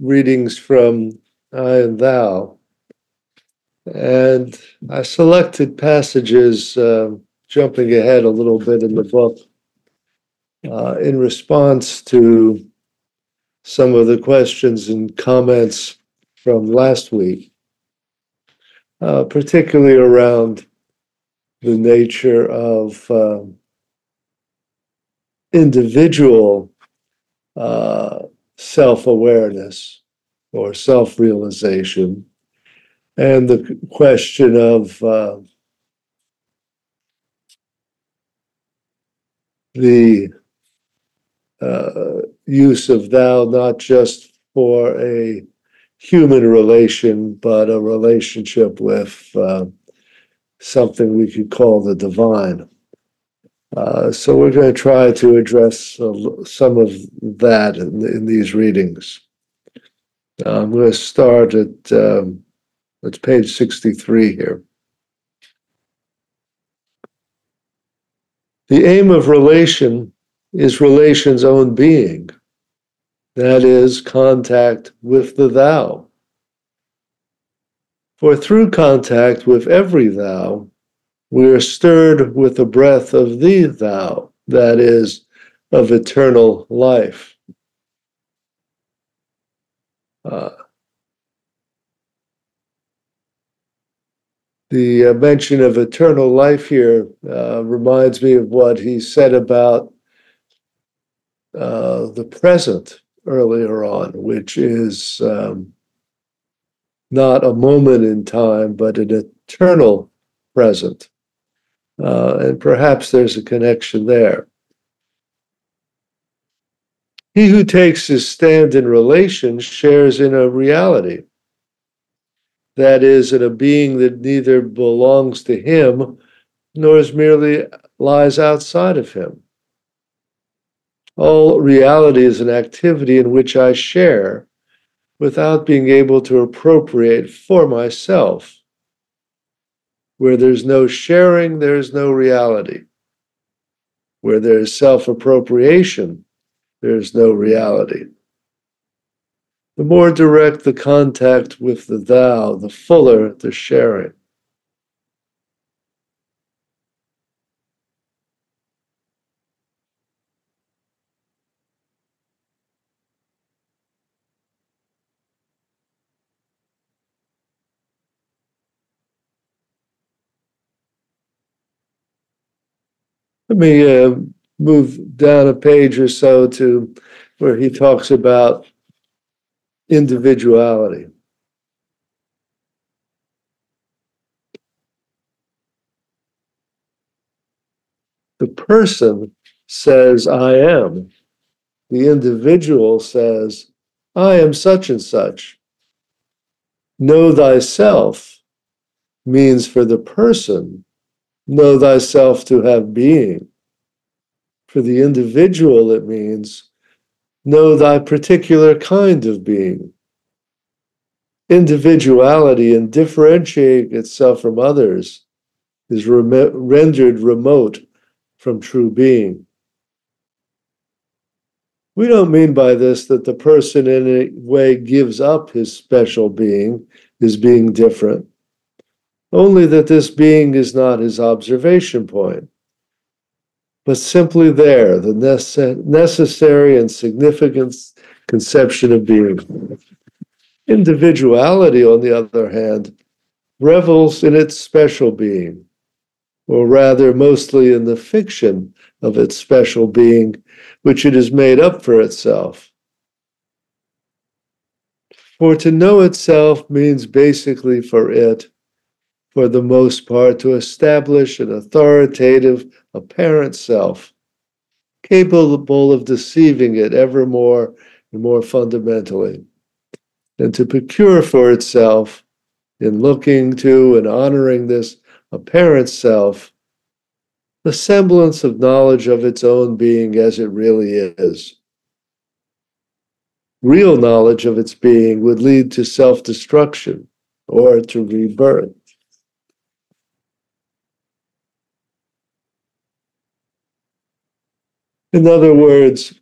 readings from I and Thou. And I selected passages, uh, jumping ahead a little bit in the book, uh, in response to some of the questions and comments from last week, uh, particularly around the nature of um, individual uh, self awareness or self realization, and the question of uh, the uh, use of thou not just for a human relation, but a relationship with uh, something we could call the divine. Uh, so we're going to try to address uh, some of that in, in these readings. Uh, I'm going to start at um, it's page 63 here. The aim of relation is relation's own being, that is, contact with the thou. For through contact with every thou, we are stirred with the breath of thee, thou, that is, of eternal life. Uh, the uh, mention of eternal life here uh, reminds me of what he said about uh, the present earlier on, which is um, not a moment in time, but an eternal present. Uh, and perhaps there's a connection there. He who takes his stand in relation shares in a reality. That is, in a being that neither belongs to him nor is merely lies outside of him. All reality is an activity in which I share without being able to appropriate for myself where there's no sharing, there's no reality. Where there's self appropriation, there's no reality. The more direct the contact with the thou, the fuller the sharing. Let me uh, move down a page or so to where he talks about individuality. The person says, I am. The individual says, I am such and such. Know thyself means for the person know thyself to have being. For the individual, it means know thy particular kind of being. Individuality and differentiating itself from others is rem- rendered remote from true being. We don't mean by this that the person in a way gives up his special being, his being different only that this being is not his observation point, but simply there, the nece- necessary and significant conception of being. Individuality, on the other hand, revels in its special being, or rather, mostly in the fiction of its special being, which it has made up for itself. For to know itself means basically for it for the most part, to establish an authoritative, apparent self, capable of deceiving it ever more and more fundamentally. and to procure for itself, in looking to and honoring this apparent self, the semblance of knowledge of its own being as it really is. Real knowledge of its being would lead to self destruction or to rebirth. In other words,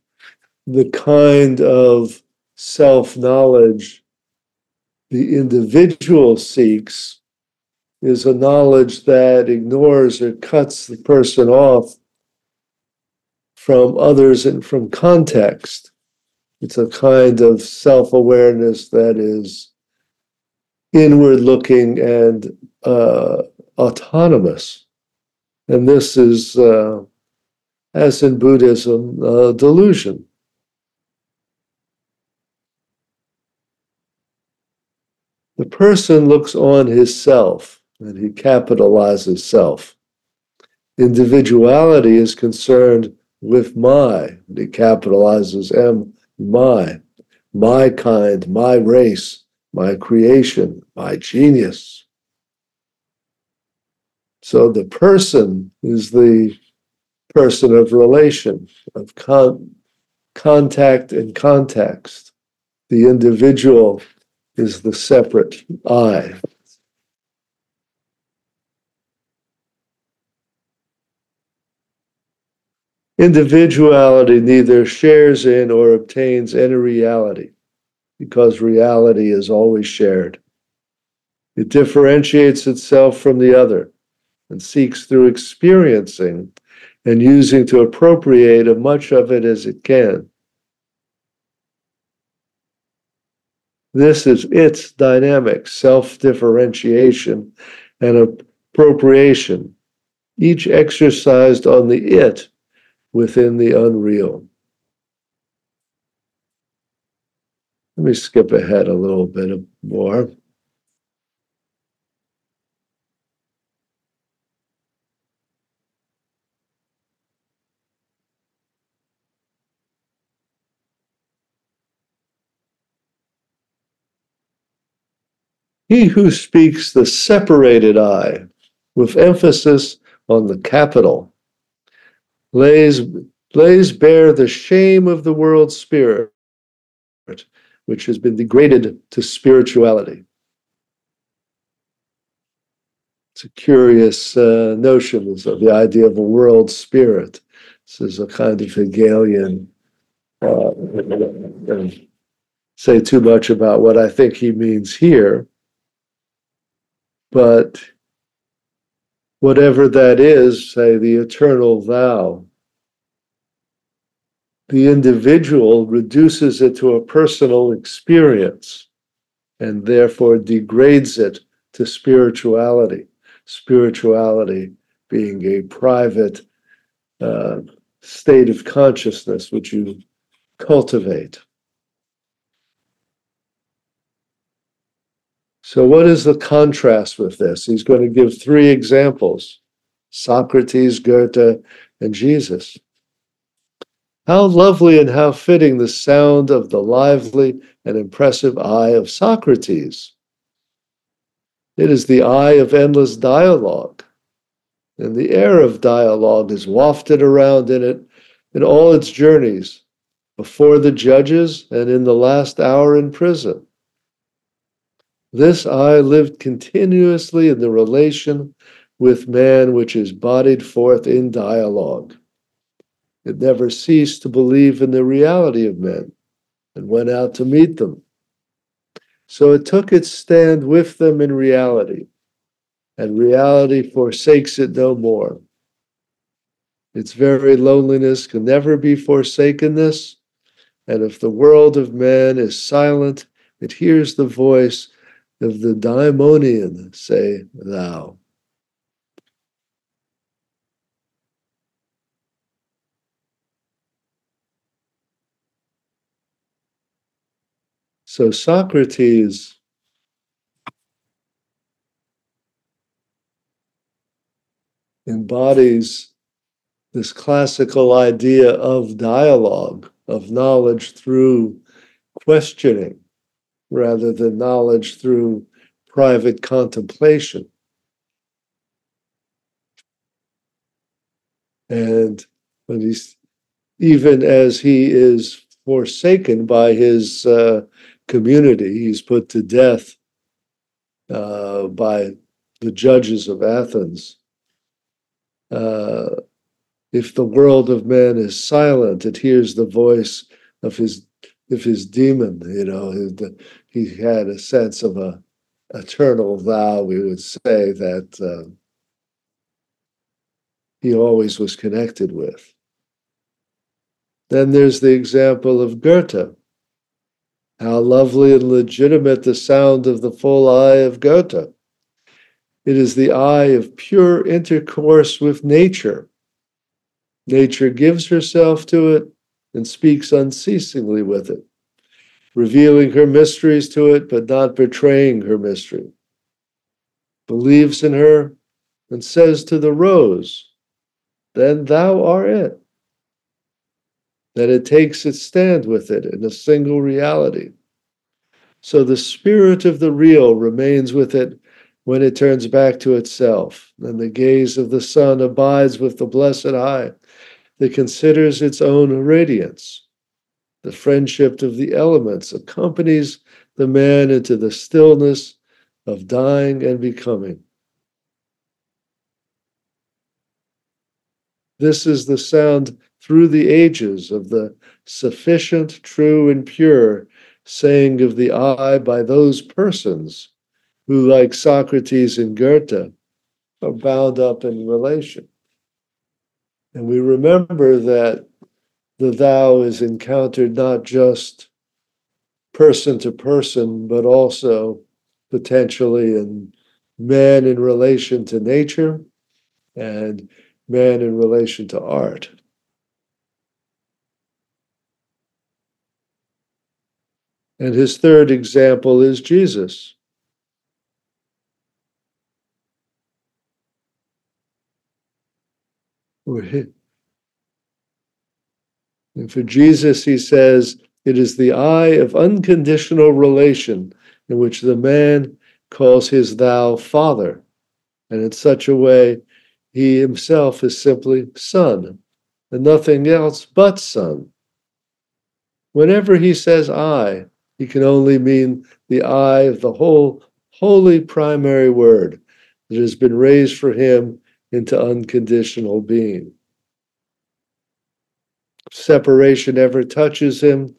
the kind of self knowledge the individual seeks is a knowledge that ignores or cuts the person off from others and from context. It's a kind of self awareness that is inward looking and uh, autonomous. And this is, uh, as in Buddhism, a delusion. The person looks on his self and he capitalizes self. Individuality is concerned with my, and he capitalizes M, my, my kind, my race, my creation, my genius. So the person is the person of relation, of con- contact and context. The individual is the separate I. Individuality neither shares in or obtains any reality because reality is always shared. It differentiates itself from the other and seeks through experiencing and using to appropriate as much of it as it can. This is its dynamic self differentiation and appropriation, each exercised on the it within the unreal. Let me skip ahead a little bit more. He who speaks the separated I, with emphasis on the capital, lays, lays bare the shame of the world spirit, which has been degraded to spirituality. It's a curious uh, notion of the idea of a world spirit. This is a kind of Hegelian. Uh, say too much about what I think he means here but whatever that is, say the eternal thou, the individual reduces it to a personal experience and therefore degrades it to spirituality. Spirituality being a private uh, state of consciousness which you cultivate. So, what is the contrast with this? He's going to give three examples Socrates, Goethe, and Jesus. How lovely and how fitting the sound of the lively and impressive I of Socrates. It is the I of endless dialogue, and the air of dialogue is wafted around in it in all its journeys, before the judges and in the last hour in prison. This I lived continuously in the relation with man which is bodied forth in dialogue. It never ceased to believe in the reality of men and went out to meet them. So it took its stand with them in reality, and reality forsakes it no more. Its very loneliness can never be forsakenness, and if the world of man is silent, it hears the voice of the daimonion say thou. So Socrates embodies this classical idea of dialogue, of knowledge through questioning rather than knowledge through private contemplation. And when he's even as he is forsaken by his uh, community, he's put to death uh, by the judges of Athens. Uh, if the world of men is silent, it hears the voice of his of his demon. You know, he had a sense of a eternal thou. We would say that uh, he always was connected with. Then there's the example of Goethe. How lovely and legitimate the sound of the full I of Goethe. It is the I of pure intercourse with nature. Nature gives herself to it and speaks unceasingly with it, revealing her mysteries to it, but not betraying her mystery. Believes in her and says to the rose, Then thou art it. That it takes its stand with it in a single reality. So the spirit of the real remains with it when it turns back to itself, and the gaze of the sun abides with the blessed eye that considers its own radiance. The friendship of the elements accompanies the man into the stillness of dying and becoming. This is the sound through the ages of the sufficient, true, and pure saying of the I by those persons who, like Socrates and Goethe, are bound up in relation. And we remember that the thou is encountered not just person to person, but also potentially in man in relation to nature and man in relation to art. And his third example is Jesus. And for Jesus, he says, it is the I of unconditional relation in which the man calls his thou father. And in such a way, he himself is simply son and nothing else but son. Whenever he says I, he can only mean the I of the whole holy primary word that has been raised for him into unconditional being. Separation ever touches him,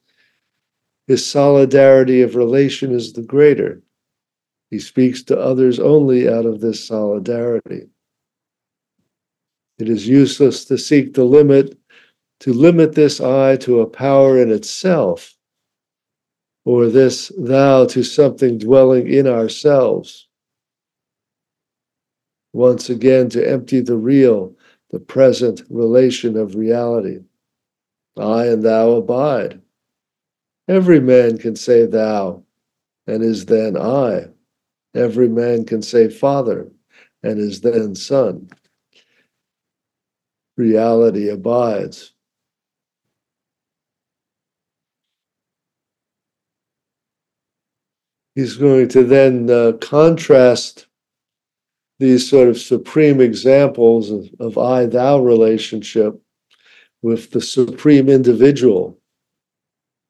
his solidarity of relation is the greater. He speaks to others only out of this solidarity. It is useless to seek the limit, to limit this I to a power in itself, or this thou to something dwelling in ourselves once again to empty the real, the present relation of reality. I and thou abide. Every man can say thou and is then I. Every man can say father and is then son. Reality abides. He's going to then uh, contrast these sort of supreme examples of, of I thou relationship with the supreme individual,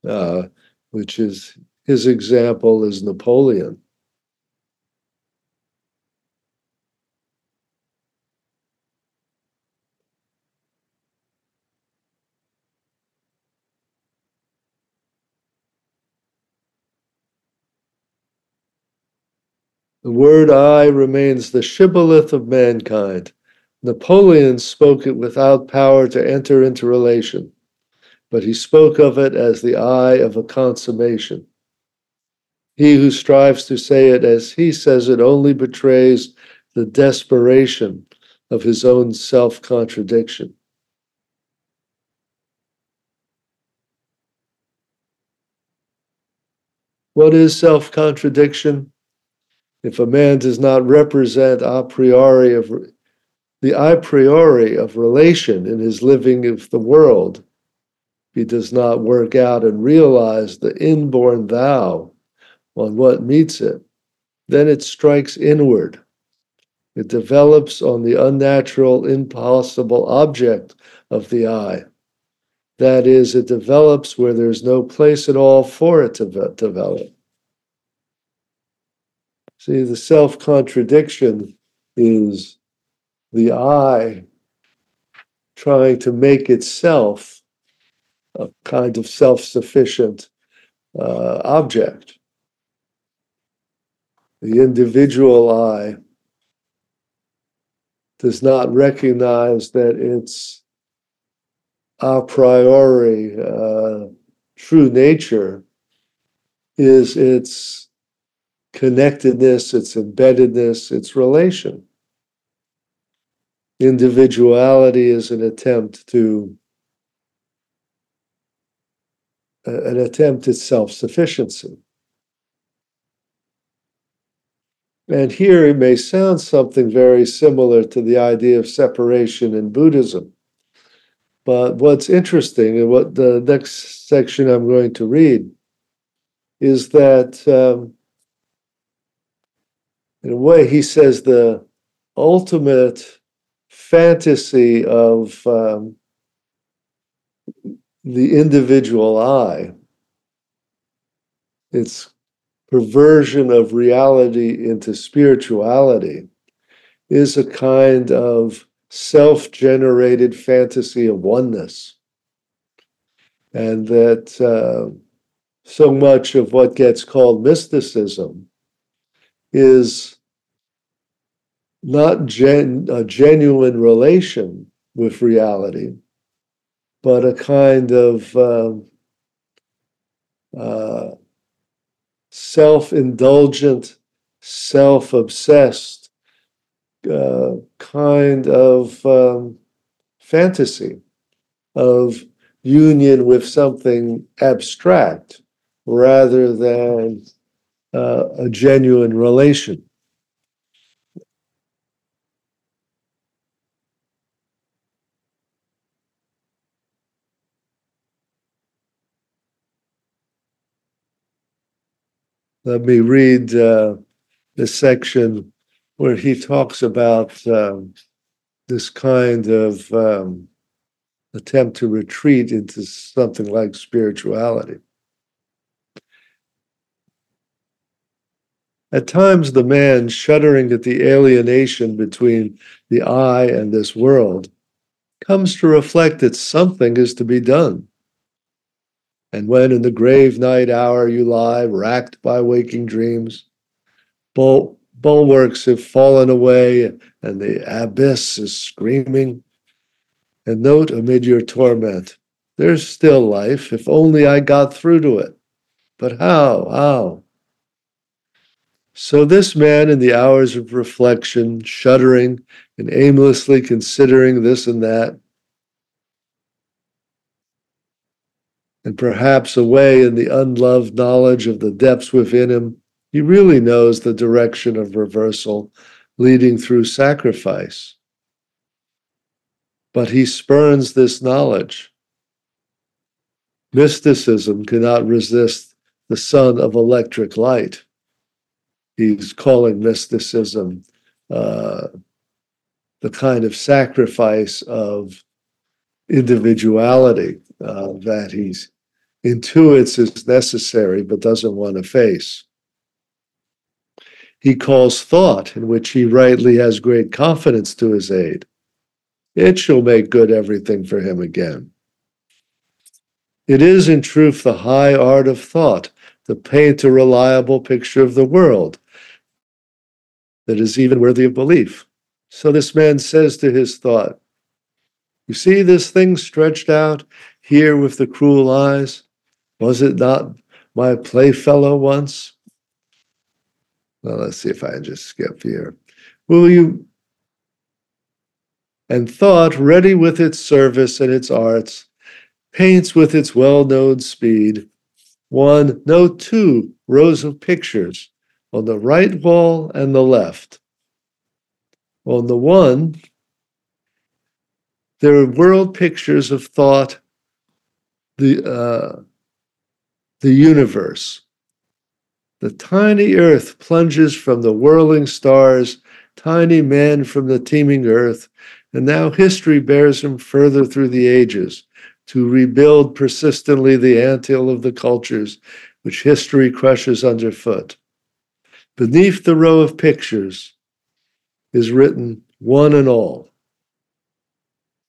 uh, which is his example is Napoleon. The word I remains the shibboleth of mankind. Napoleon spoke it without power to enter into relation, but he spoke of it as the I of a consummation. He who strives to say it as he says it only betrays the desperation of his own self contradiction. What is self contradiction? If a man does not represent a priori of the a priori of relation in his living of the world, he does not work out and realize the inborn thou on what meets it, then it strikes inward. It develops on the unnatural, impossible object of the I. That is, it develops where there's no place at all for it to develop. See, the self contradiction is the I trying to make itself a kind of self sufficient uh, object. The individual I does not recognize that its a priori uh, true nature is its connectedness, its embeddedness, its relation. Individuality is an attempt to an attempt at self-sufficiency. And here it may sound something very similar to the idea of separation in Buddhism. But what's interesting, and what the next section I'm going to read, is that um, in a way he says the ultimate fantasy of um, the individual I, its perversion of reality into spirituality, is a kind of self generated fantasy of oneness. And that uh, so much of what gets called mysticism is not gen- a genuine relation with reality, but a kind of um, uh, self indulgent, self obsessed uh, kind of um, fantasy of union with something abstract rather than uh, a genuine relation. Let me read uh, the section where he talks about um, this kind of um, attempt to retreat into something like spirituality. At times, the man, shuddering at the alienation between the I and this world, comes to reflect that something is to be done. And when in the grave night hour you lie, racked by waking dreams, bul- bulwarks have fallen away, and the abyss is screaming. And note amid your torment, there's still life, if only I got through to it. But how? How? So, this man, in the hours of reflection, shuddering and aimlessly considering this and that, and perhaps away in the unloved knowledge of the depths within him, he really knows the direction of reversal leading through sacrifice. But he spurns this knowledge. Mysticism cannot resist the sun of electric light. He's calling mysticism uh, the kind of sacrifice of individuality uh, that he's intuits is necessary but doesn't want to face. He calls thought, in which he rightly has great confidence, to his aid. It shall make good everything for him again. It is, in truth, the high art of thought to paint a reliable picture of the world that is even worthy of belief. So this man says to his thought, You see this thing stretched out here with the cruel eyes? Was it not my playfellow once? Well, let's see if I just skip here. Will you? And thought, ready with its service and its arts, paints with its well known speed one, no, two rows of pictures on the right wall and the left. On the one, there are world pictures of thought, the uh, the universe, The tiny earth plunges from the whirling stars, tiny man from the teeming earth, and now history bears him further through the ages to rebuild persistently the anthill of the cultures which history crushes underfoot. Beneath the row of pictures is written, one and all.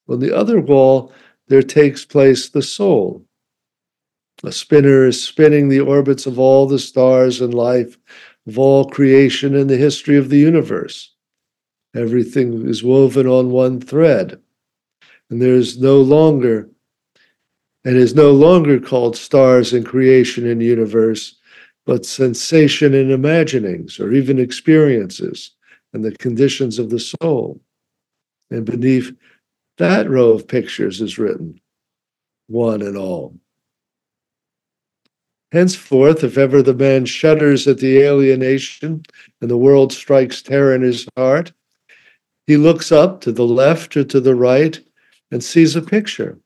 On the other wall, there takes place the soul. A spinner is spinning the orbits of all the stars and life, of all creation and the history of the universe. Everything is woven on one thread. And there is no longer, and is no longer called stars and creation and universe, but sensation and imaginings, or even experiences and the conditions of the soul. And beneath that row of pictures is written, one and all. Henceforth, if ever the man shudders at the alienation and the world strikes terror in his heart, he looks up to the left or to the right and sees a picture.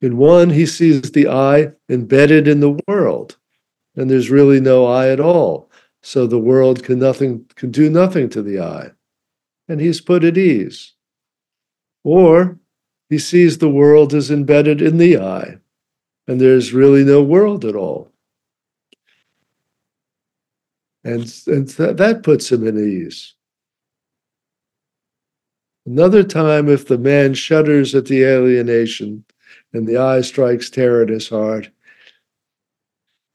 In one, he sees the I embedded in the world, and there's really no I at all. So the world can nothing can do nothing to the I, and he's put at ease. Or he sees the world as embedded in the I, and there's really no world at all. And, and th- that puts him at ease. Another time, if the man shudders at the alienation and the I strikes terror in his heart,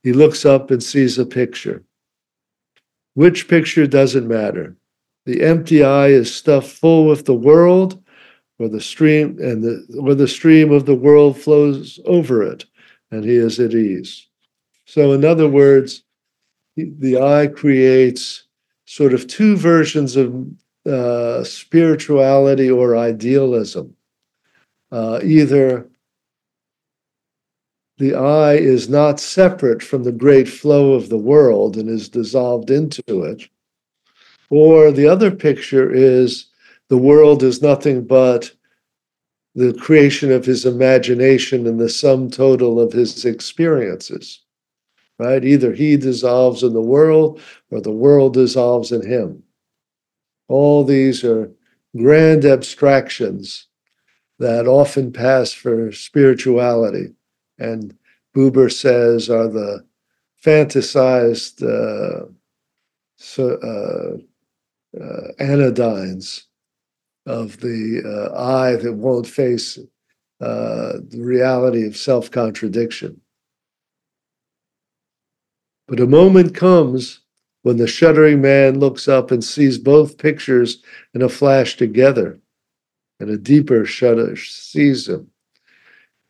he looks up and sees a picture. Which picture doesn't matter. The empty I is stuffed full with the world, or the stream and the or the stream of the world flows over it, and he is at ease. So, in other words, the I creates sort of two versions of uh, spirituality or idealism. Uh, either the I is not separate from the great flow of the world and is dissolved into it, or the other picture is the world is nothing but the creation of his imagination and the sum total of his experiences. Right? Either he dissolves in the world or the world dissolves in him. All these are grand abstractions that often pass for spirituality. And Buber says are the fantasized uh, so, uh, uh, anodynes of the uh, I that won't face uh, the reality of self contradiction. But a moment comes when the shuddering man looks up and sees both pictures in a flash together, and a deeper shudder sees him.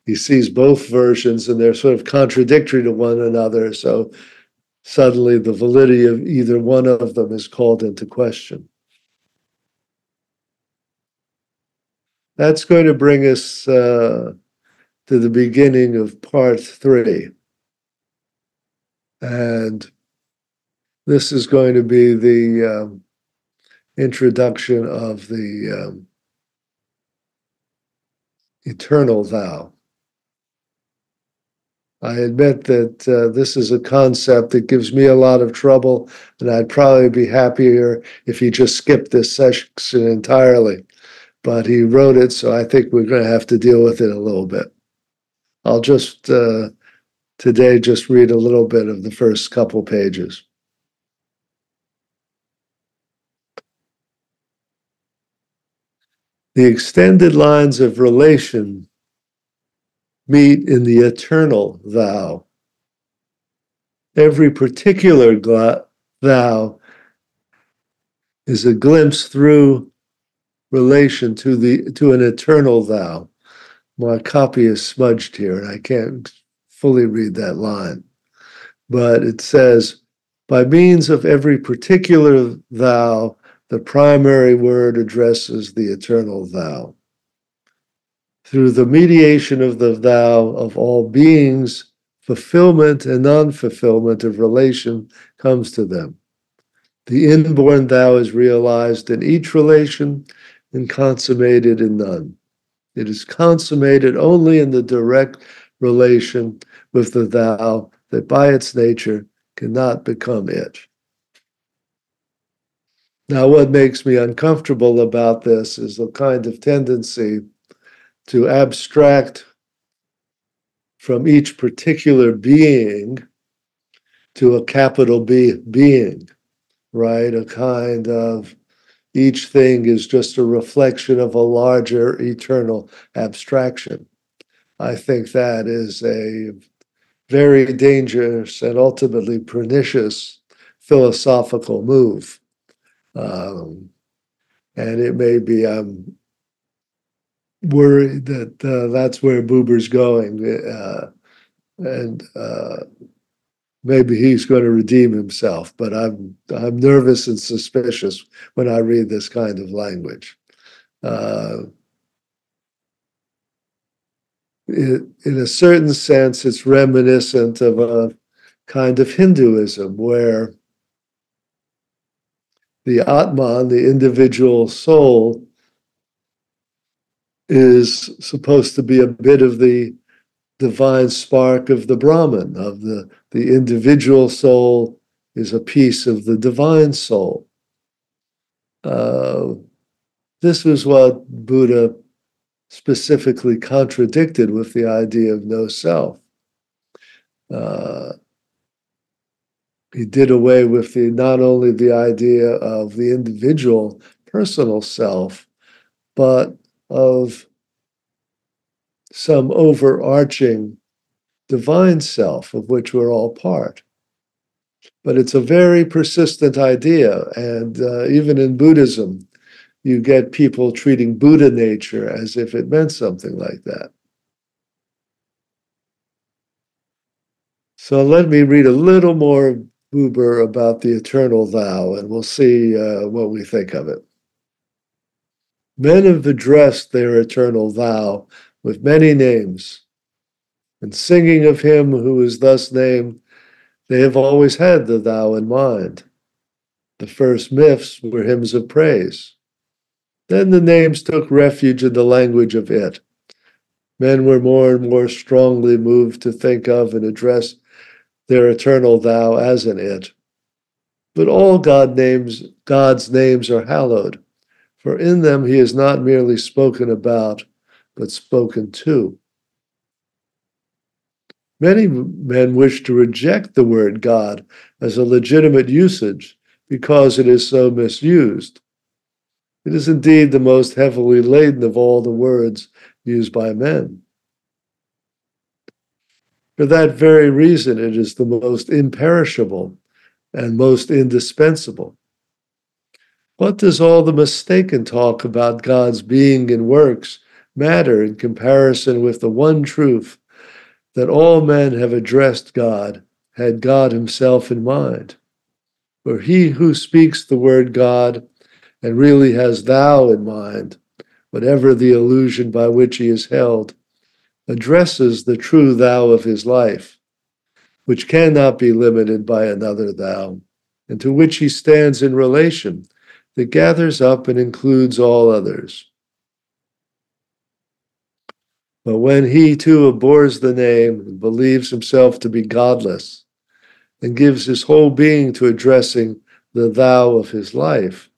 He sees both versions and they're sort of contradictory to one another. So suddenly the validity of either one of them is called into question. That's going to bring us uh, to the beginning of part three. And this is going to be the um, introduction of the um, eternal thou. I admit that uh, this is a concept that gives me a lot of trouble, and I'd probably be happier if he just skipped this section entirely. But he wrote it, so I think we're going to have to deal with it a little bit. I'll just uh, today just read a little bit of the first couple pages. The extended lines of relation meet in the eternal thou. Every particular thou is a glimpse through relation to the to an eternal thou. My copy is smudged here, and I can't fully read that line. But it says, by means of every particular thou, the primary word addresses the eternal thou. Through the mediation of the thou of all beings, fulfillment and non fulfillment of relation comes to them. The inborn thou is realized in each relation and consummated in none. It is consummated only in the direct relation with the thou that by its nature cannot become it. Now, what makes me uncomfortable about this is the kind of tendency to abstract from each particular being to a capital B being, right? A kind of each thing is just a reflection of a larger eternal abstraction. I think that is a very dangerous and ultimately pernicious philosophical move. Um, and it may be I'm worried that uh, that's where Buber's going. Uh, and uh, maybe he's going to redeem himself, but I'm I'm nervous and suspicious when I read this kind of language. Uh, in a certain sense, it's reminiscent of a kind of Hinduism where the Atman, the individual soul, is supposed to be a bit of the divine spark of the Brahman, of the, the individual soul is a piece of the divine soul. Uh, this was what Buddha specifically contradicted with the idea of no self. Uh, he did away with the not only the idea of the individual personal self, but of some overarching divine self of which we're all part. But it's a very persistent idea, and uh, even in Buddhism, you get people treating Buddha nature as if it meant something like that. So let me read a little more Buber about the eternal thou, and we'll see uh, what we think of it. Men have addressed their eternal thou with many names, and singing of him who is thus named, they have always had the thou in mind. The first myths were hymns of praise. Then the names took refuge in the language of it. Men were more and more strongly moved to think of and address their eternal thou as an it. But all God names, God's names are hallowed, for in them he is not merely spoken about, but spoken to. Many men wish to reject the word God as a legitimate usage because it is so misused. It is indeed the most heavily laden of all the words used by men. For that very reason, it is the most imperishable and most indispensable. What does all the mistaken talk about God's being and works matter in comparison with the one truth that all men have addressed God, had God Himself in mind? For he who speaks the word God and really has thou in mind, whatever the illusion by which he is held, addresses the true thou of his life, which cannot be limited by another thou, and to which he stands in relation that gathers up and includes all others. But when he too abhors the name and believes himself to be godless, and gives his whole being to addressing the thou of his life,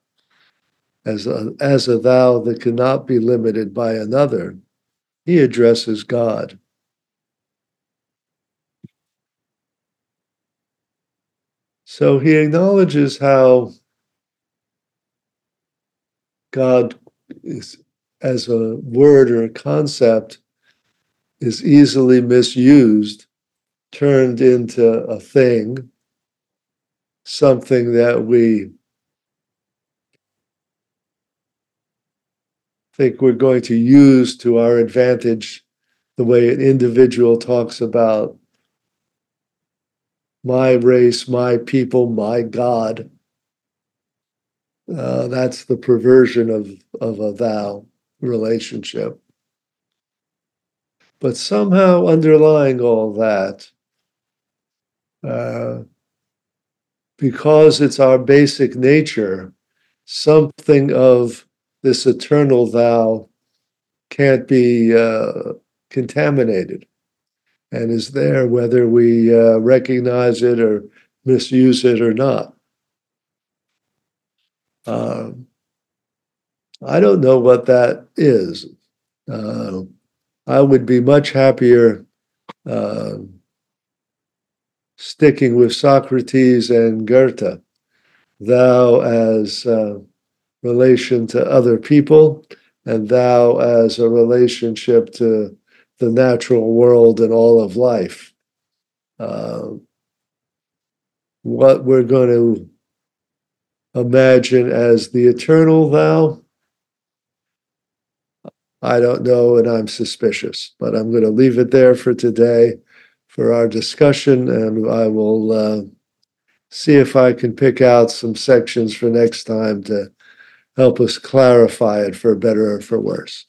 as a, as a thou that cannot be limited by another, he addresses God. So he acknowledges how God as a word or a concept is easily misused, turned into a thing, something that we think we're going to use to our advantage the way an individual talks about my race, my people, my God. Uh, that's the perversion of, of a thou relationship. But somehow underlying all that, uh, because it's our basic nature, something of this eternal thou can't be uh, contaminated. and is there whether we uh, recognize it or misuse it or not. Um, I don't know what that is. Uh, I would be much happier uh, sticking with Socrates and Goethe, thou as relation to other people, and thou as a relationship to the natural world and all of life. What we're going to imagine as the eternal thou, I don't know, and I'm suspicious, but I'm going to leave it there for today for our discussion, and I will uh, see if I can pick out some sections for next time to help us clarify it for better or for worse.